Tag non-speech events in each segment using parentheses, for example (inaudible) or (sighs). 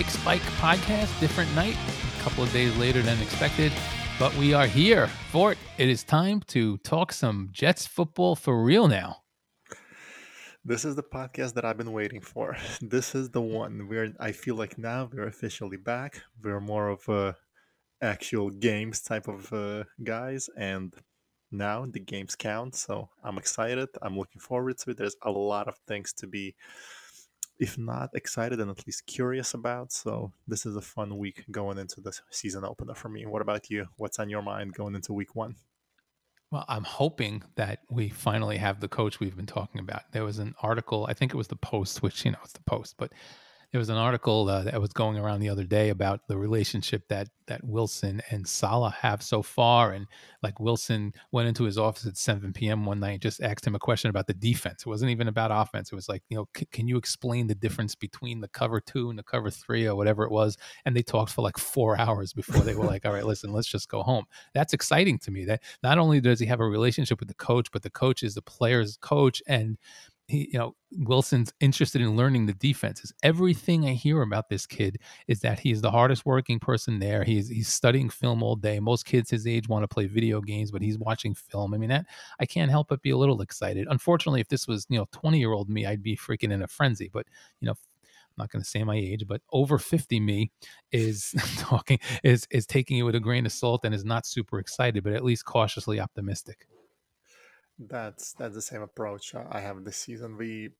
Fake Spike podcast, different night, a couple of days later than expected, but we are here for it. It is time to talk some Jets football for real now. This is the podcast that I've been waiting for. (laughs) This is the one where I feel like now we're officially back. We're more of a actual games type of uh, guys, and now the games count. So I'm excited. I'm looking forward to it. There's a lot of things to be if not excited and at least curious about. So this is a fun week going into the season opener for me. What about you? What's on your mind going into week one? Well, I'm hoping that we finally have the coach we've been talking about. There was an article, I think it was the Post, which you know it's the Post, but there was an article uh, that was going around the other day about the relationship that that Wilson and Saleh have so far, and like Wilson went into his office at 7 p.m. one night, just asked him a question about the defense. It wasn't even about offense. It was like, you know, c- can you explain the difference between the cover two and the cover three or whatever it was? And they talked for like four (laughs) hours before they were like, all right, listen, let's just go home. That's exciting to me. That not only does he have a relationship with the coach, but the coach is the player's coach, and he, you know, Wilson's interested in learning the defenses. Everything I hear about this kid is that he's the hardest working person there. He's he's studying film all day. Most kids his age want to play video games, but he's watching film. I mean, that I can't help but be a little excited. Unfortunately, if this was you know twenty year old me, I'd be freaking in a frenzy. But you know, I'm not going to say my age, but over 50 me is (laughs) talking is is taking it with a grain of salt and is not super excited, but at least cautiously optimistic. That's that's the same approach I have this season. We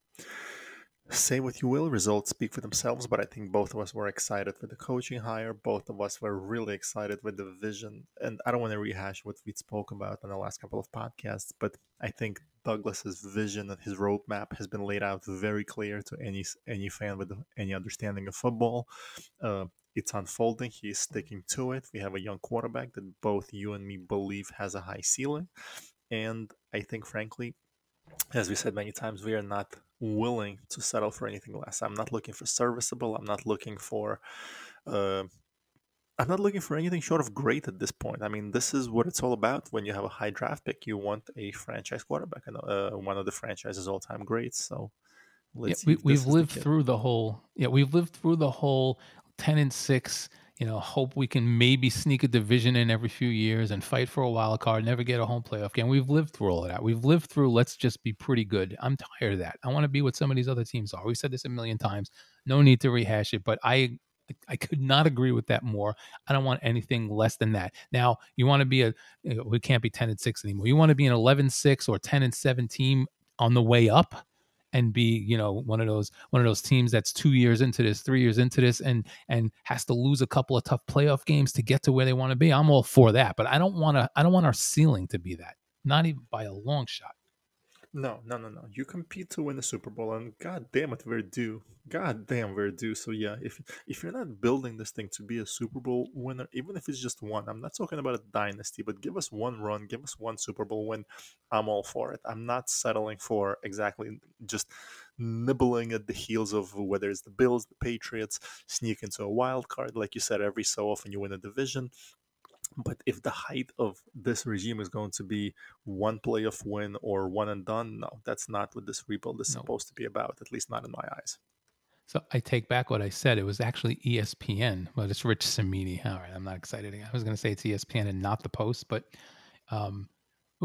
say what you will, results speak for themselves, but I think both of us were excited with the coaching hire. Both of us were really excited with the vision. And I don't want to rehash what we spoke about in the last couple of podcasts, but I think Douglas's vision and his roadmap has been laid out very clear to any any fan with any understanding of football. Uh, it's unfolding. He's sticking to it. We have a young quarterback that both you and me believe has a high ceiling. And I think, frankly, as we said many times, we are not willing to settle for anything less. I'm not looking for serviceable. I'm not looking for. Uh, I'm not looking for anything short of great at this point. I mean, this is what it's all about. When you have a high draft pick, you want a franchise quarterback and uh, one of the franchise's all-time greats. So, yeah, we, we've lived through the whole. Yeah, we've lived through the whole ten and six you know, hope we can maybe sneak a division in every few years and fight for a wild card, never get a home playoff game. We've lived through all of that. We've lived through let's just be pretty good. I'm tired of that. I want to be what some of these other teams are. We said this a million times. No need to rehash it, but I I could not agree with that more. I don't want anything less than that. Now, you want to be a we can't be 10 and 6 anymore. You want to be an 11 6 or 10 and 7 team on the way up and be you know one of those one of those teams that's two years into this three years into this and and has to lose a couple of tough playoff games to get to where they want to be i'm all for that but i don't want to i don't want our ceiling to be that not even by a long shot no, no, no, no. You compete to win the Super Bowl, and god damn it, we're due. God damn, we're due. So yeah, if if you're not building this thing to be a Super Bowl winner, even if it's just one, I'm not talking about a dynasty, but give us one run, give us one Super Bowl win. I'm all for it. I'm not settling for exactly just nibbling at the heels of whether it's the Bills, the Patriots, sneak into a wild card. Like you said, every so often you win a division. But if the height of this regime is going to be one playoff win or one and done, no, that's not what this rebuild is no. supposed to be about, at least not in my eyes. So I take back what I said. It was actually ESPN, but it's Rich Cimini. All right, I'm not excited. I was going to say it's ESPN and not the Post, but um,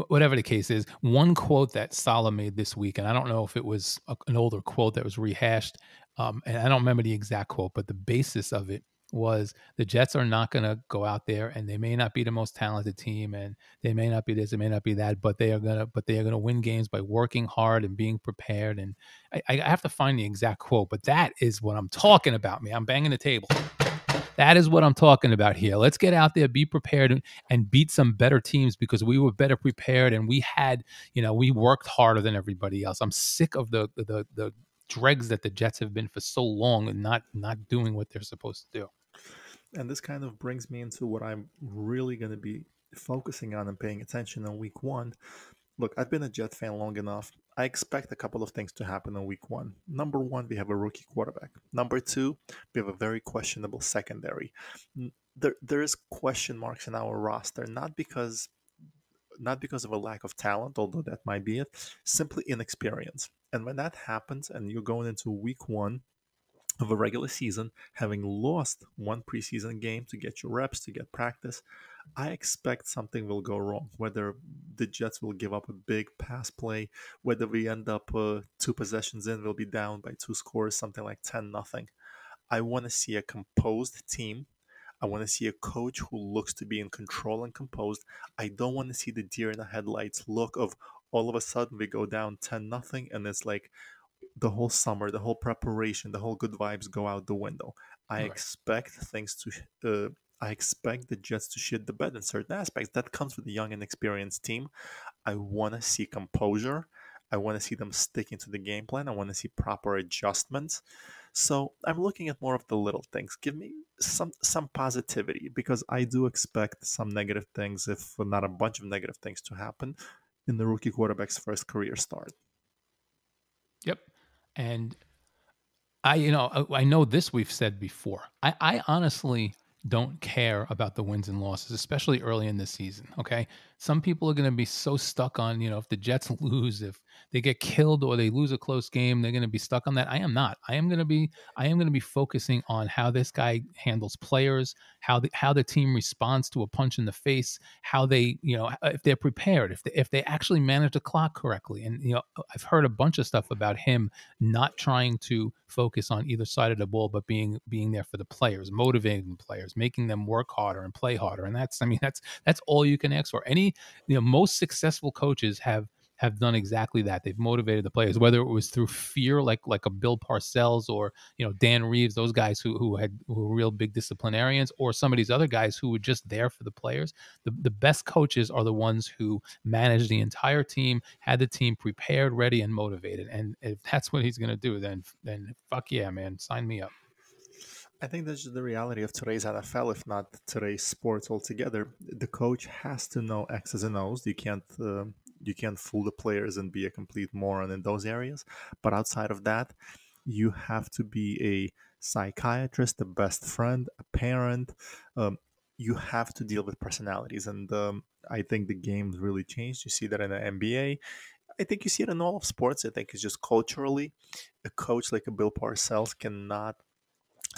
whatever the case is, one quote that Saleh made this week, and I don't know if it was a, an older quote that was rehashed, um, and I don't remember the exact quote, but the basis of it was the Jets are not going to go out there and they may not be the most talented team and they may not be this, it may not be that, but they are going to, but they are going to win games by working hard and being prepared. And I, I have to find the exact quote, but that is what I'm talking about, me. I'm banging the table. That is what I'm talking about here. Let's get out there, be prepared, and, and beat some better teams because we were better prepared and we had, you know, we worked harder than everybody else. I'm sick of the the the dregs that the Jets have been for so long and not not doing what they're supposed to do. And this kind of brings me into what I'm really going to be focusing on and paying attention on week one. Look, I've been a Jet fan long enough. I expect a couple of things to happen in week one. Number one, we have a rookie quarterback. Number two, we have a very questionable secondary. There, there is question marks in our roster, not because not because of a lack of talent, although that might be it, simply inexperience. And when that happens and you're going into week one of a regular season, having lost one preseason game to get your reps, to get practice, I expect something will go wrong. Whether the Jets will give up a big pass play, whether we end up uh, two possessions in, we'll be down by two scores, something like 10 nothing. I want to see a composed team. I want to see a coach who looks to be in control and composed. I don't want to see the deer in the headlights look of all of a sudden we go down 10 nothing and it's like the whole summer, the whole preparation, the whole good vibes go out the window. I right. expect things to. Uh, I expect the Jets to shit the bed in certain aspects. That comes with a young and experienced team. I want to see composure. I want to see them sticking to the game plan. I want to see proper adjustments. So I'm looking at more of the little things. Give me some some positivity because I do expect some negative things, if not a bunch of negative things, to happen in the rookie quarterback's first career start. Yep. And I, you know, I know this we've said before. I, I honestly don't care about the wins and losses, especially early in the season. Okay. Some people are going to be so stuck on, you know, if the Jets (laughs) lose, if they get killed or they lose a close game, they're going to be stuck on that. I am not. I am going to be, I am going to be focusing on how this guy handles players, how the, how the team responds to a punch in the face, how they, you know, if they're prepared, if they, if they actually manage the clock correctly. And, you know, uh, I've heard a bunch of stuff about him not trying to focus on either side of the ball, but being, being there for the players, motivating the players, making them work harder and play harder. And that's, I mean, that's, that's all you can ask for. Any, you know, most successful coaches have have done exactly that. They've motivated the players, whether it was through fear, like like a Bill Parcells or you know Dan Reeves, those guys who who had who were real big disciplinarians, or some of these other guys who were just there for the players. The the best coaches are the ones who managed the entire team, had the team prepared, ready, and motivated. And if that's what he's going to do, then then fuck yeah, man, sign me up. I think that's just the reality of today's NFL, if not today's sports altogether. The coach has to know X's and O's. You can't uh, you can't fool the players and be a complete moron in those areas. But outside of that, you have to be a psychiatrist, a best friend, a parent. Um, you have to deal with personalities, and um, I think the game's really changed. You see that in the NBA. I think you see it in all of sports. I think it's just culturally, a coach like a Bill Parcells cannot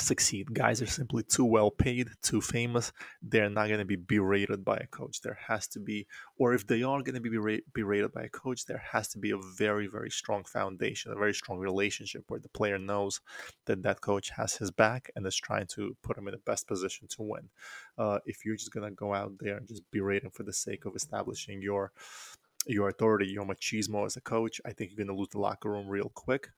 succeed. Guys are simply too well paid, too famous. They're not going to be berated by a coach. There has to be, or if they are going to be berated by a coach, there has to be a very, very strong foundation, a very strong relationship where the player knows that that coach has his back and is trying to put him in the best position to win. Uh, if you're just going to go out there and just berate him for the sake of establishing your your authority, your machismo as a coach, I think you're going to lose the locker room real quick.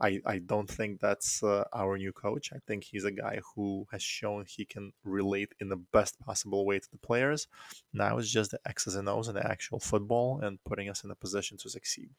I, I don't think that's uh, our new coach. I think he's a guy who has shown he can relate in the best possible way to the players. Now it's just the X's and O's and the actual football and putting us in a position to succeed.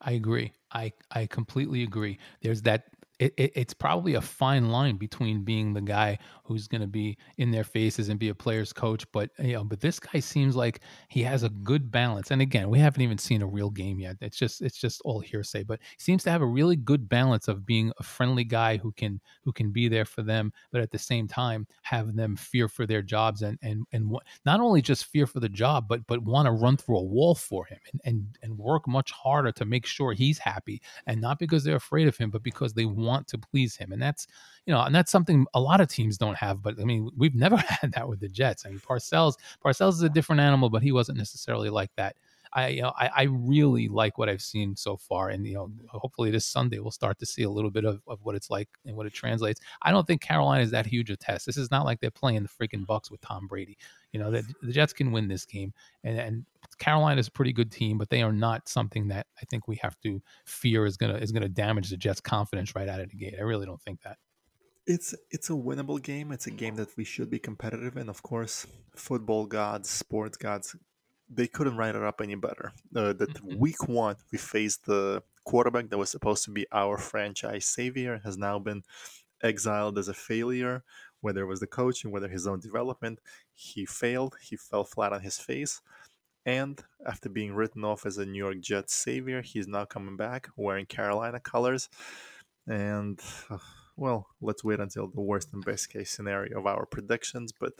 I agree. I, I completely agree. There's that it, it, it's probably a fine line between being the guy who's going to be in their faces and be a player's coach, but you know, but this guy seems like he has a good balance. And again, we haven't even seen a real game yet. It's just it's just all hearsay, but he seems to have a really good balance of being a friendly guy who can who can be there for them, but at the same time have them fear for their jobs and and and not only just fear for the job, but but want to run through a wall for him and and and work much harder to make sure he's happy, and not because they're afraid of him, but because they want want to please him. And that's, you know, and that's something a lot of teams don't have. But I mean, we've (laughs) never had that with the Jets. I mean, Parcells, Parcells is a different animal, but he wasn't necessarily like that. I, you know, I, I really like what I've seen so far, and you know, hopefully this Sunday we'll start to see a little bit of, of what it's like and what it translates. I don't think Carolina is that huge a test. This is not like they're playing the freaking Bucks with Tom Brady. You know, the, the Jets can win this game, and and Carolina is a pretty good team, but they are not something that I think we have to fear is gonna is gonna damage the Jets' confidence right out of the gate. I really don't think that. It's it's a winnable game. It's a game that we should be competitive in. Of course, football gods, sports gods they couldn't write it up any better. Uh, that mm-hmm. week one, we faced the quarterback that was supposed to be our franchise savior, has now been exiled as a failure, whether it was the coaching, whether his own development. He failed, he fell flat on his face. And after being written off as a New York Jets savior, he's now coming back wearing Carolina colors. And, uh, well, let's wait until the worst and best case scenario of our predictions. But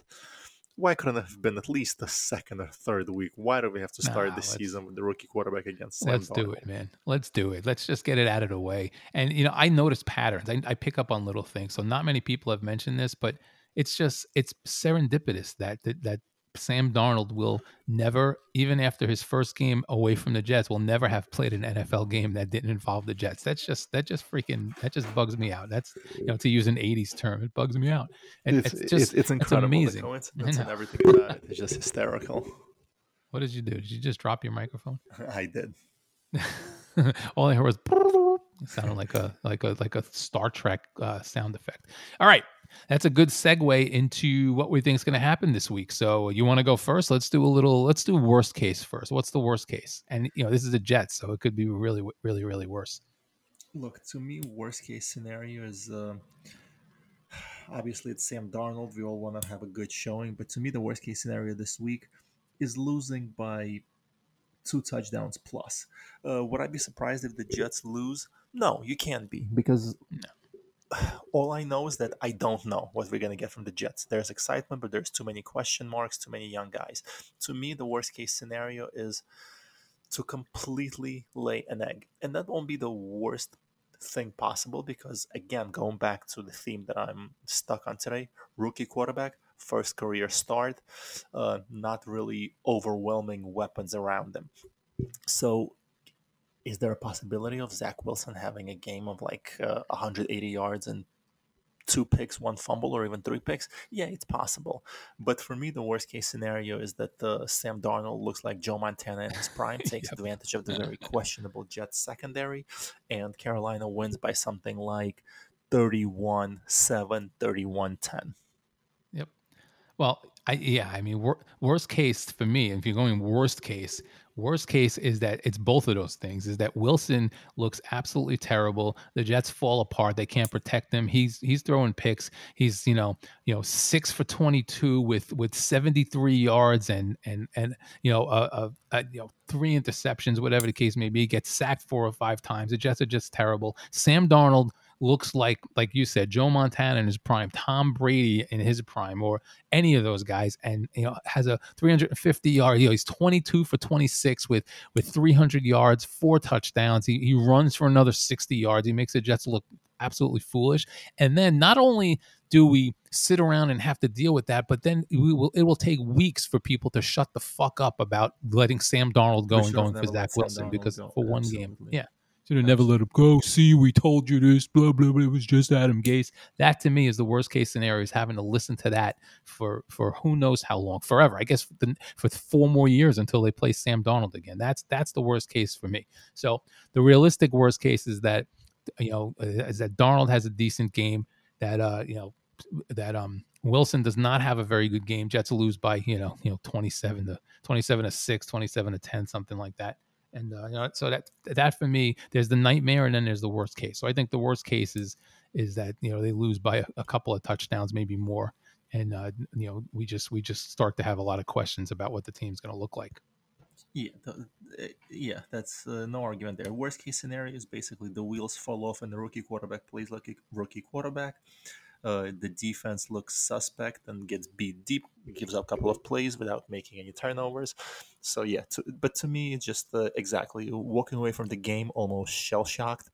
why couldn't it have been at least the second or third week? Why do we have to start Nah, the season with the rookie quarterback against Sam Let's do it, man. Let's do it. Let's just get it out of the way. And you know, I notice patterns. I, I pick up on little things. So not many people have mentioned this, but it's just it's serendipitous that that, that Sam Darnold will never, even after his first game away from the Jets, will never have played an NFL game that didn't involve the Jets. That's just that just freaking that just bugs me out. That's you know to use an '80s term, it bugs me out. And It's, it's, it's, just it's incredible. the amazing. coincidence and everything about it is just hysterical. what did you do? Did you just drop your microphone? (laughs) I did. (laughs) All I heard was it (laughs) sounded like a like a like a Star Trek uh, sound effect. All right, that's a good segue into what we think is going to happen this week. So you want to go first? Let's do a little. Let's do worst case first. What's the worst case? And you know this is the Jets, so it could be really really really worse. Look, to me, worst case scenario is uh, (sighs) obviously it's Sam Darnold. We all want to have a good showing, but to me, the worst case scenario this week is losing by two touchdowns plus. Uh, would I be surprised if the Jets lose? No, you can't be because (sighs) all I know is that I don't know what we're going to get from the Jets. There's excitement, but there's too many question marks, too many young guys. To me, the worst case scenario is to completely lay an egg. And that won't be the worst thing possible because, again, going back to the theme that I'm stuck on today rookie quarterback, first career start, uh, not really overwhelming weapons around them. So, is there a possibility of Zach Wilson having a game of like uh, 180 yards and two picks, one fumble, or even three picks? Yeah, it's possible. But for me, the worst case scenario is that uh, Sam Darnold looks like Joe Montana in his prime, (laughs) takes Yep. advantage of the (laughs) very questionable Jets secondary, and Carolina wins by something like 31 7, 31 10. Yep. Well, I yeah, I mean, wor- worst case for me, if you're going worst case, worst case is that it's both of those things. Is that Wilson looks absolutely terrible. The Jets fall apart. They can't protect him. He's he's throwing picks. He's you know you know six for 22 with with 73 yards and and and you know uh, uh, uh you know three interceptions, whatever the case may be. Gets sacked four or five times. The Jets are just terrible. Sam Darnold looks like like you said Joe Montana in his prime, Tom Brady in his prime, or any of those guys, and you know has a 350 yard. You know he's 22 for 26 with with 300 yards, four touchdowns. He he runs for another 60 yards. He makes the Jets look absolutely foolish. And then not only do we sit around and have to deal with that, but then we will it will take weeks for people to shut the fuck up about letting Sam Darnold go We and going for Zach Wilson because go. for one game, yeah. Should have never let him go. See, we told you this. Blah blah blah. It was just Adam Gase. That to me is the worst case scenario. Is having to listen to that for for who knows how long, forever. I guess for, the, for four more years until they play Sam Darnold again. That's that's the worst case for me. So the realistic worst case is that you know is that Darnold has a decent game. That uh you know that um Wilson does not have a very good game. Jets lose by you know you know twenty seven to twenty seven to six, 27 to ten, something like that. And uh, you know, so that that for me, there's the nightmare, and then there's the worst case. So I think the worst case is is that you know they lose by a, a couple of touchdowns, maybe more, and uh, you know we just we just start to have a lot of questions about what the team's going to look like. Yeah, uh, yeah, that's uh, no argument there. Worst case scenario is basically the wheels fall off and the rookie quarterback plays like a rookie quarterback. Uh, the defense looks suspect and gets beat deep, gives up a couple of plays without making any turnovers. So yeah, to, but to me, it's just uh, exactly walking away from the game almost shell shocked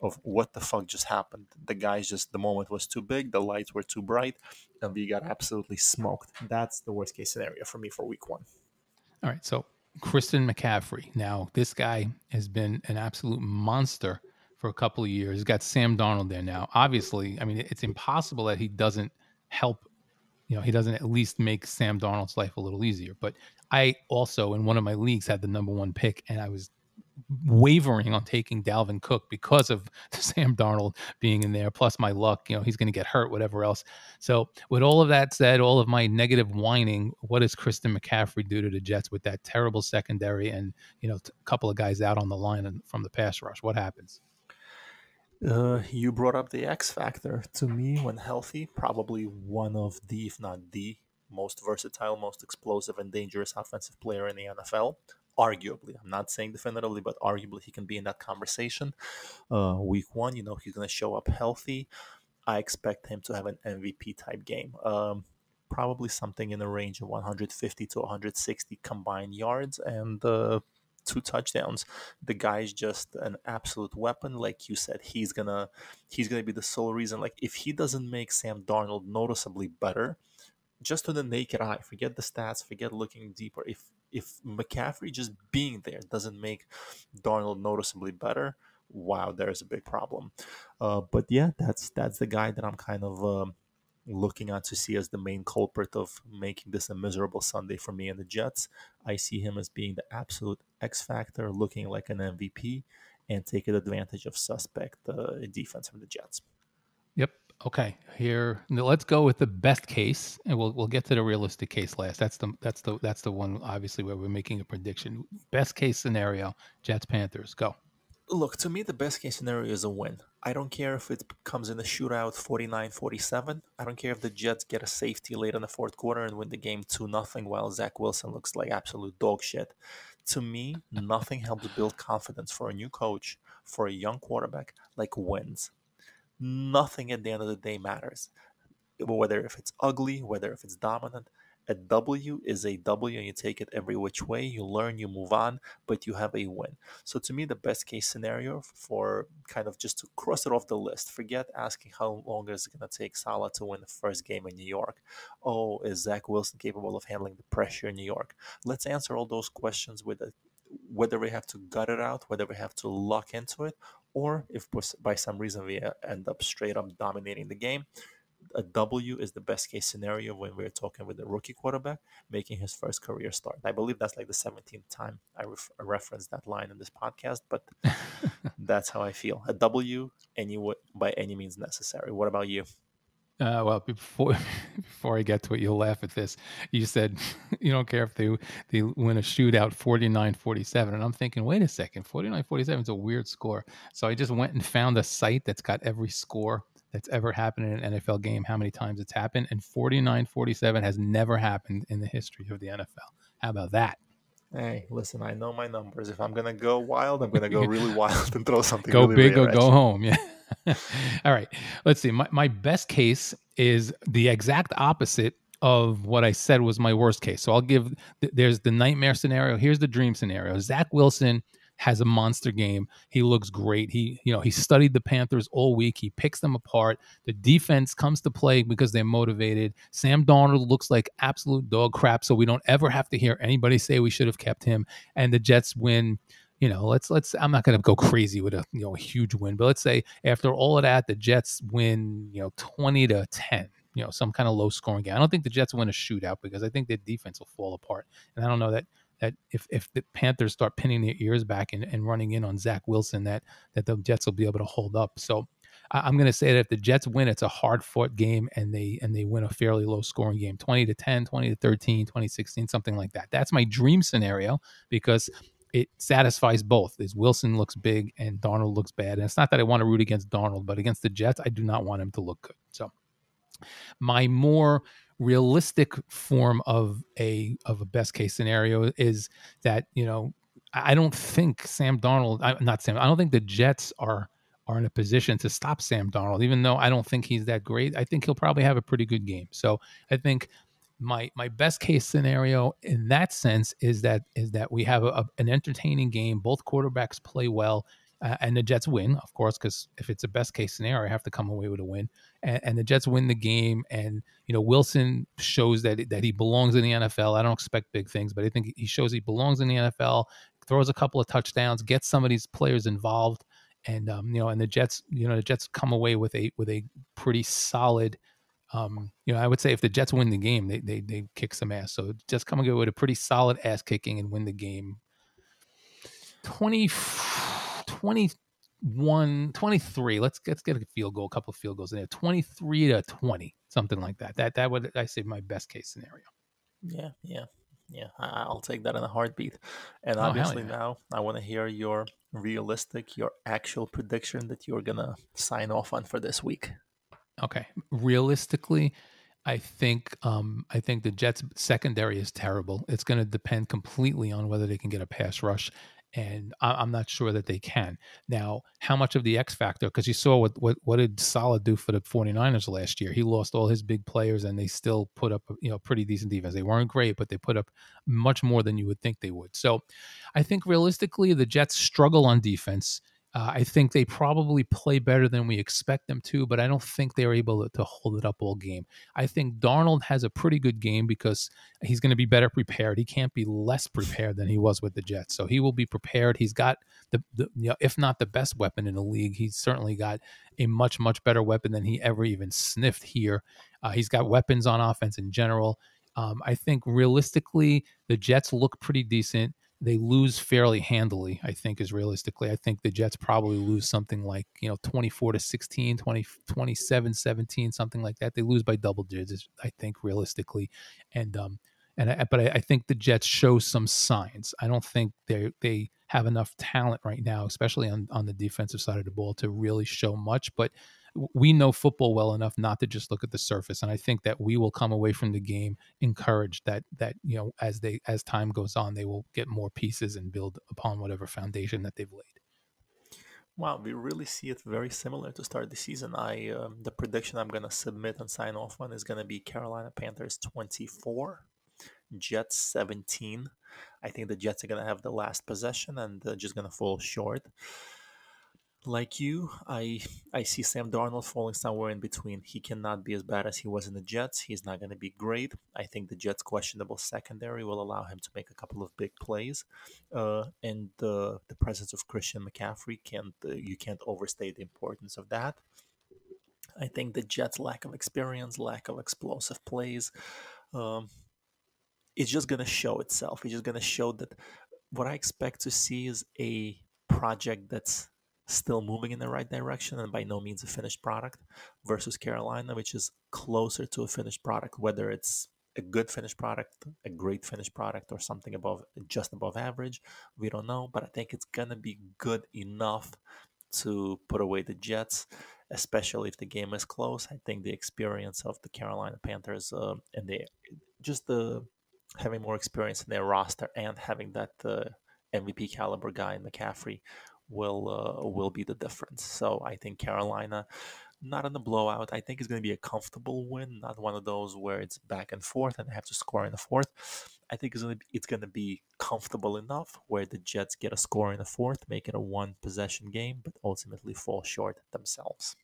of what the fuck just happened. The guys just the moment was too big, the lights were too bright, and we got absolutely smoked. That's the worst case scenario for me for week one. All right, so Christian McCaffrey. Now this guy has been an absolute monster for a couple of years. He's got Sam Darnold there now. Obviously, I mean, it's impossible that he doesn't help. You know, he doesn't at least make Sam Darnold's life a little easier. But I also, in one of my leagues, had the number one pick, and I was wavering on taking Dalvin Cook because of (laughs) Sam Darnold being in there. Plus, my luck, you know, he's going to get hurt, whatever else. So, with all of that said, all of my negative whining, what does Christian McCaffrey do to the Jets with that terrible secondary and you know, a couple of guys out on the line and from the pass rush? What happens? Uh, you brought up the X factor. To me, when healthy, probably one of the, if not the most versatile, most explosive, and dangerous offensive player in the NFL. Arguably, I'm not saying definitively, but arguably he can be in that conversation. Uh, week one, you know, he's going to show up healthy. I expect him to have an MVP type game. Um, probably something in the range of 150 to 160 combined yards and uh, two touchdowns. The guy's just an absolute weapon. Like you said, he's gonna he's gonna be the sole reason. Like if he doesn't make Sam Darnold noticeably better, just to the naked eye, forget the stats, forget looking deeper. If if McCaffrey just being there doesn't make Darnold noticeably better, wow, there's a big problem. Uh, but yeah, that's that's the guy that I'm kind of um, looking at to see as the main culprit of making this a miserable Sunday for me and the Jets. I see him as being the absolute X factor, looking like an MVP, and taking advantage of suspect uh, defense from the Jets. Yep. Okay. Here, let's go with the best case, and we'll we'll get to the realistic case last. That's the that's the that's the one obviously where we're making a prediction. Best case scenario: Jets Panthers. Go. Look, to me, the best case scenario is a win. I don't care if it comes in a shootout 49 47. I don't care if the Jets get a safety late in the fourth quarter and win the game 2 0 while Zach Wilson looks like absolute dog shit. To me, nothing helps build confidence for a new coach, for a young quarterback, like wins. Nothing at the end of the day matters. Whether if it's ugly, whether if it's dominant, a W is a W and you take it every which way. You learn, you move on, but you have a win. So to me, the best case scenario for kind of just to cross it off the list, forget asking how long is it going to take Saleh to win the first game in New York. Oh, is Zach Wilson capable of handling the pressure in New York? Let's answer all those questions with a whether we have to gut it out, whether we have to lock into it, or if by some reason we uh, end up straight up dominating the game, a W is the best case scenario when we're talking with a rookie quarterback making his first career start. I believe that's like the 17th time I, ref- referenced that line in this podcast, but (laughs) that's how I feel. A W any by any means necessary. What about you? Uh, well, before (laughs) before I get to it, you'll laugh at this. You said (laughs) you don't care if they they win a shootout 49-47. And I'm thinking, wait a second, 49-47 is a weird score. So I just went and found a site that's got every score that's ever happened in an NFL game, how many times it's happened. And 49 47 has never happened in the history of the NFL. How about that? Hey, listen, I know my numbers. If I'm going to go wild, I'm going to go (laughs) really wild and throw something Go really big or go home. Yeah. (laughs) All right. Let's see. My, my best case is the exact opposite of what I said was my worst case. So I'll give, there's the nightmare scenario. Here's the dream scenario. Zach Wilson has a monster game. He looks great. He, you know, he studied the Panthers all week. He picks them apart. The defense comes to play because they're motivated. Sam Darnold looks like absolute dog crap, so we don't ever have to hear anybody say we should have kept him. And the Jets win. You know, let's let's. I'm not to go crazy with a you know a huge win, but let's say after all of that, the Jets win. You know, twenty to ten you know some kind of low scoring game. I don't think the Jets win a shootout because I think their defense will fall apart, and I don't know that that if, if the Panthers start pinning their ears back and, and running in on Zach Wilson, that that the Jets will be able to hold up. So I, am going to say that if the Jets win, it's a hard fought game and they and they win a fairly low scoring game, 20 to 10, 20 to 13, 2016, something like that. That's my dream scenario because it satisfies both. Is Wilson looks big and Darnold looks bad. And it's not that I want to root against Darnold, but against the Jets, I do not want him to look good. So my more realistic form of a of a best case scenario is that you know I don't think Sam Darnold, I, not Sam, I don't think the Jets are are in a position to stop Sam Darnold, Even though I don't think he's that great, I think he'll probably have a pretty good game. So I think my my best case scenario in that sense is that is that we have a, an entertaining game. Both quarterbacks play well uh, and the Jets win, of course, because if it's a best case scenario, I have to come away with a win. And, and, the Jets win the game, and you know Wilson shows that that he belongs in the NFL. I don't expect big things, but I think he shows he belongs in the NFL. Throws a couple of touchdowns, gets some of these players involved, and um, you know, and the Jets, you know, the Jets come away with a with a pretty solid. Um, you know, I would say if the Jets win the game, they they they kick some ass. So just come away with a pretty solid ass kicking and win the game. Twenty. 21 23 let's let's get a field goal a couple of field goals in there 23 to 20 something like that. That that would i say my best case scenario. Yeah yeah yeah i'll take that in a heartbeat. And oh, obviously yeah. now i want to hear your realistic your actual prediction that you're gonna sign off on for this week. Okay realistically I think um, I think the Jets secondary is terrible. It's going to depend completely on whether they can get a pass rush and I, am not sure that they can. Now, how much of the X factor? Because you saw what, what what did Saleh do for the 49ers last year? He lost all his big players, and they still put up you know pretty decent defense. They weren't great, but they put up much more than you would think they would. So, I think realistically, the Jets struggle on defense. Uh, I think they probably play better than we expect them to, but I don't think they're able to, to hold it up all game. I think Darnold has a pretty good game because he's going to be better prepared. He can't be less prepared than he was with the Jets, so he will be prepared. He's got the, the you know, if not the best weapon in the league, he's certainly got a much much better weapon than he ever even sniffed here. Uh, he's got weapons on offense in general. Um, I think realistically, the Jets look pretty decent they lose fairly handily, I think, is realistically. I think the Jets probably lose something like, you know, 24 to 16, 20, 27, 17, something like that. They lose by double digits, I think, realistically. And, um, and I, but I, I think the Jets show some signs. I don't think they they have enough talent right now, especially on, on the defensive side of the ball, to really show much. But we know football well enough not to just look at the surface and i think that we will come away from the game encouraged that that you know as they as time goes on they will get more pieces and build upon whatever foundation that they've laid Wow, we really see it very similar to start the season. I um, the prediction I'm gonna submit and sign off on is gonna be Carolina Panthers 24, Jets 17. I think the Jets are gonna have the last possession and uh, just gonna fall short like you, I I see Sam Darnold falling somewhere in between. He cannot be as bad as he was in the Jets. He's not going to be great. I think the Jets' questionable secondary will allow him to make a couple of big plays, uh, and the the presence of Christian McCaffrey can't uh, you can't overstate the importance of that. I think the Jets' lack of experience, lack of explosive plays, um, it's just going to show itself. It's just going to show that what I expect to see is a project that's still moving in the right direction and by no means a finished product versus Carolina, which is closer to a finished product, whether it's a good finished product, a great finished product, or something above just above average. We don't know, but I think it's gonna be good enough to put away the Jets, especially if the game is close. I think the experience of the Carolina Panthers uh, and the just the having more experience in their roster and having that uh, MVP caliber guy in McCaffrey will uh, will be the difference. So I think Carolina, not in the blowout. I think it's going to be a comfortable win, not one of those where it's back and forth and they have to score in the fourth. I think it's going to be, it's going to be comfortable enough where the Jets get a score in the fourth, make it a one possession game, but ultimately fall short themselves.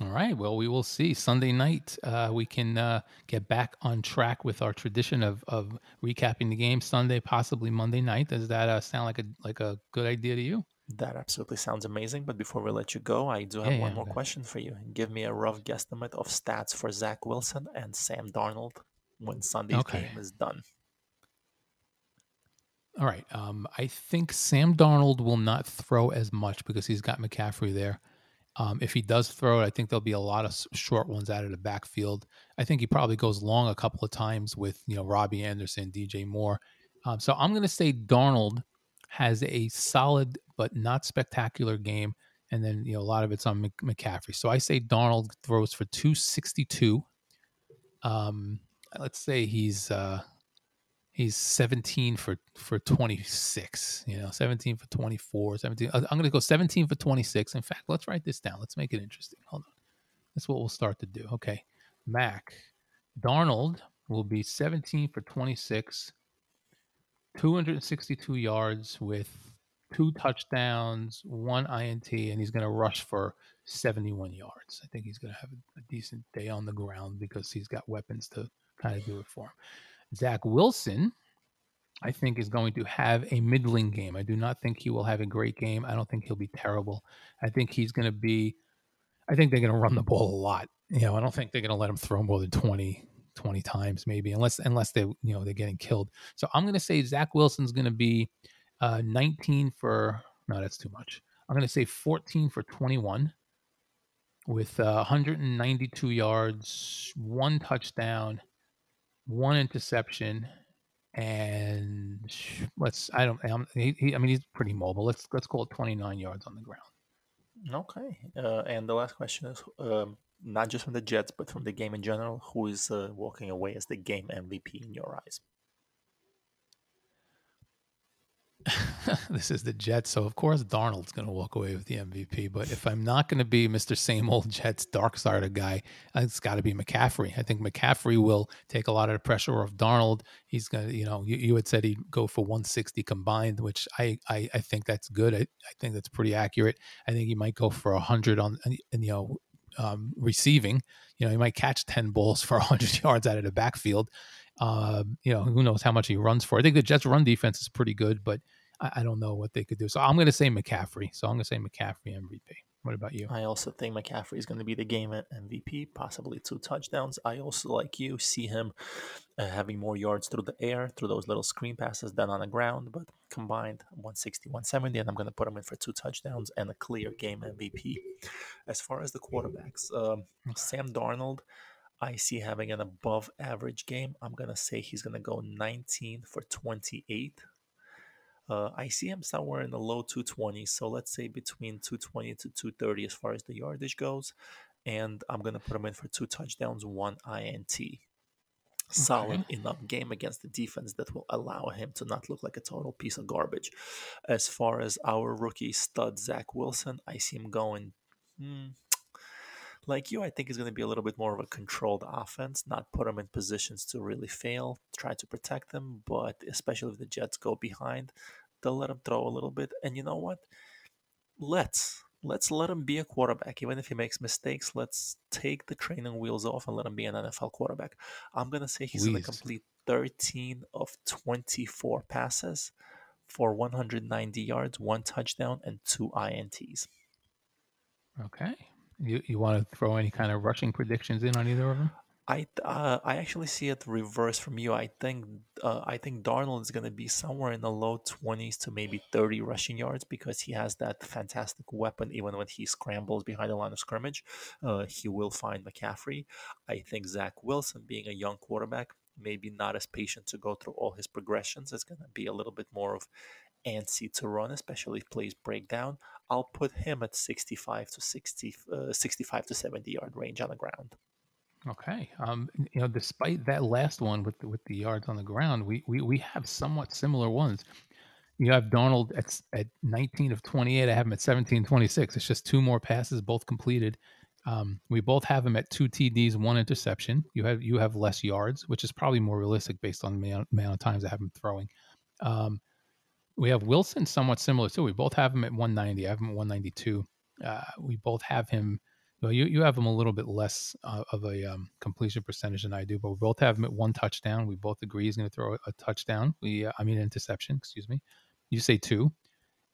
All right. Well, we will see Sunday night. Uh, we can uh, get back on track with our tradition of, of recapping the game Sunday, possibly Monday night. Does that uh, sound like a like a good idea to you? That absolutely sounds amazing. But before we let you go, I do have yeah, one yeah, more question for you. Give me a rough guesstimate of stats for Zach Wilson and Sam Darnold when Sunday's okay. game is done. All right. Um, I think Sam Darnold will not throw as much because he's got McCaffrey there. Um, if he does throw it, I think there'll be a lot of short ones out of the backfield. I think he probably goes long a couple of times with you know Robbie Anderson, DJ Moore. Um, so I'm going to say Darnold has a solid but not spectacular game. And then, you know, a lot of it's on McCaffrey. So I say Darnold throws for 262. Um, let's say he's uh, he's 17 for for 26 you know 17 for 24 17 i'm going to go 17 for 26 in fact let's write this down let's make it interesting hold on that's what we'll start to do okay mac darnold will be 17 for 26 262 yards with two touchdowns, one INT, and he's going to rush for 71 yards. I think he's going to have a, decent day on the ground because he's got weapons to kind of do it for him. Zach Wilson, I think, is going to have a middling game. I do not think he will have a great game. I don't think he'll be terrible. I think he's going to be, I think they're going to run the ball a lot. You know, I don't think they're going to let him throw more than 20, 20 times maybe unless unless they you know they're getting killed. So i'm going to say zach wilson's going to be uh 19 for no that's too much. I'm going to say 14 for 21 with uh, 192 yards one touchdown one interception and let's i don't he, he, i mean he's pretty mobile. Let's let's call it 29 yards on the ground. Okay uh, and the last question is um, not just from the Jets, but from the game in general, who is uh, walking away as the game MVP in your eyes? (laughs) this is the Jets, so of course Darnold's going to walk away with the MVP. But if I'm not going to be Mr. Same Old Jets dark side of guy, it's got to be McCaffrey. I think McCaffrey will take a lot of the pressure off Darnold. He's going to, you know, you, you, had said he'd go for 160 combined, which I I, I think that's good. I, I think that's pretty accurate. I think he might go for 100 on, and you know, um, receiving. You know, he might catch 10 balls (laughs) for 100 yards out of the backfield. Uh, you know, who knows how much he runs for. I think the Jets' run defense is pretty good, but I, I don't know what they could do. So I'm going to say McCaffrey. So I'm going to say McCaffrey MVP. What about you? I also think McCaffrey is going to be the game MVP, possibly two touchdowns. I also, like you, see him uh, having more yards through the air, through those little screen passes than on the ground, but combined 160, 170, and I'm going to put him in for two touchdowns and a clear game MVP. As far as the quarterbacks, um, Sam Darnold, I see having an above average game. I'm going to say he's going to go 19 for 28 uh, I see him somewhere in the low 220s, so let's say between 220 to 230 as far as the yardage goes. And I'm going to put him in for two touchdowns, one INT. Solid okay. enough game against the defense that will allow him to not look like a total piece of garbage. As far as our rookie stud, Zach Wilson, I see him going. Hmm, like you, I think is going to be a little bit more of a controlled offense, not put them in positions to really fail, try to protect them. But especially if the Jets go behind, they'll let them throw a little bit. And you know what? Let's let's let him be a quarterback, even if he makes mistakes. Let's take the training wheels off and let him be an NFL quarterback. I'm gonna say he's gonna complete 13 of 24 passes for 190 yards, one touchdown, and two ints. Okay, you you want to throw any kind of rushing predictions in on either of them? I uh, I actually see it reverse from you. I think uh, I think Darnold is going to be somewhere in the low twenties to maybe thirty rushing yards because he has that fantastic weapon. Even when he scrambles behind the line of scrimmage, uh, he will find McCaffrey. I think Zach Wilson, being a young quarterback, maybe not as patient to go through all his progressions. It's going to be a little bit more of antsy to run, especially if plays break down. I'll put him at 65 to 60, uh, 65 to 70 yard range on the ground. Okay. Um, you know, despite that last one with the, with the yards on the ground, we, we we have somewhat similar ones. You have Darnold at at 19 of 28. I have him at 17 26. It's just two more passes, both completed. Um, we both have him at two TDs, one interception. You have you have less yards, which is probably more realistic based on the amount of times I have him throwing. Um, we have Wilson somewhat similar too. We both have him at 190. I have him at 192. Uh, we both have him well, you, you have him a little bit less uh, of a um, completion percentage than I do, but we both have him at one touchdown. We both agree he's going to throw a, touchdown. We, uh, I mean, an interception. Excuse me. You say two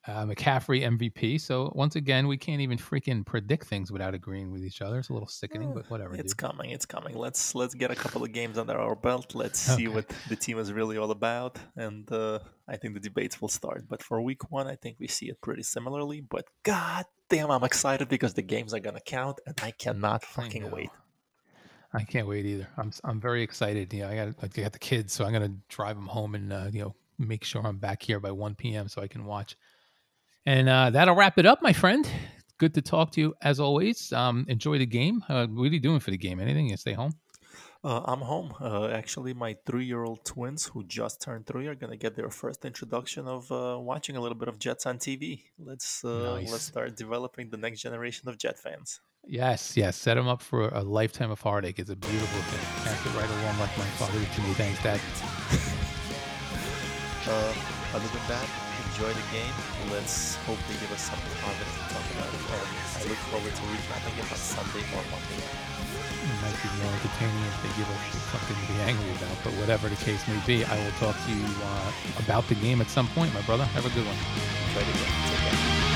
uh, McCaffrey MVP. So once again, we can't even freaking predict things without agreeing with each other. It's a little sickening, but whatever. It's dude. coming. It's coming. Let's let's get a couple of games under our belt. Let's (laughs) okay. see what the team is really all about, and uh, I think the debates will start. But for week one, I think we see it pretty similarly. But god damn, I'm excited because the games are gonna count, and I cannot fucking I wait. I can't wait either. I'm I'm very excited. You know, I got I got the kids, so I'm gonna drive them home and uh, you know make sure I'm back here by 1 p.m. so I can watch and uh, that'll wrap it up, my friend. Good to talk to you as always. Um, enjoy the game. Uh, what are you doing for the game? Anything? You stay home? Uh, I'm home. Uh, actually, my three-year-old twins, who just turned three, are gonna get their first introduction of uh, watching a little bit of Jets on TV. Let's uh, nice. let's start developing the next generation of Jet fans. Yes, yes. Set them up for a lifetime of heartache. It's a beautiful thing. Pass it right along like my father did to me. Thanks, Dad. (laughs) Uh, other than that, enjoy the game. Let's hope they give us something positive to talk about. And I look forward to recapping it on Sunday or Monday. It might be more entertaining if they give us something to be angry about, but whatever the case may be, I will talk to you uh, about the game at some point, my brother. Have a good one. Enjoy the game.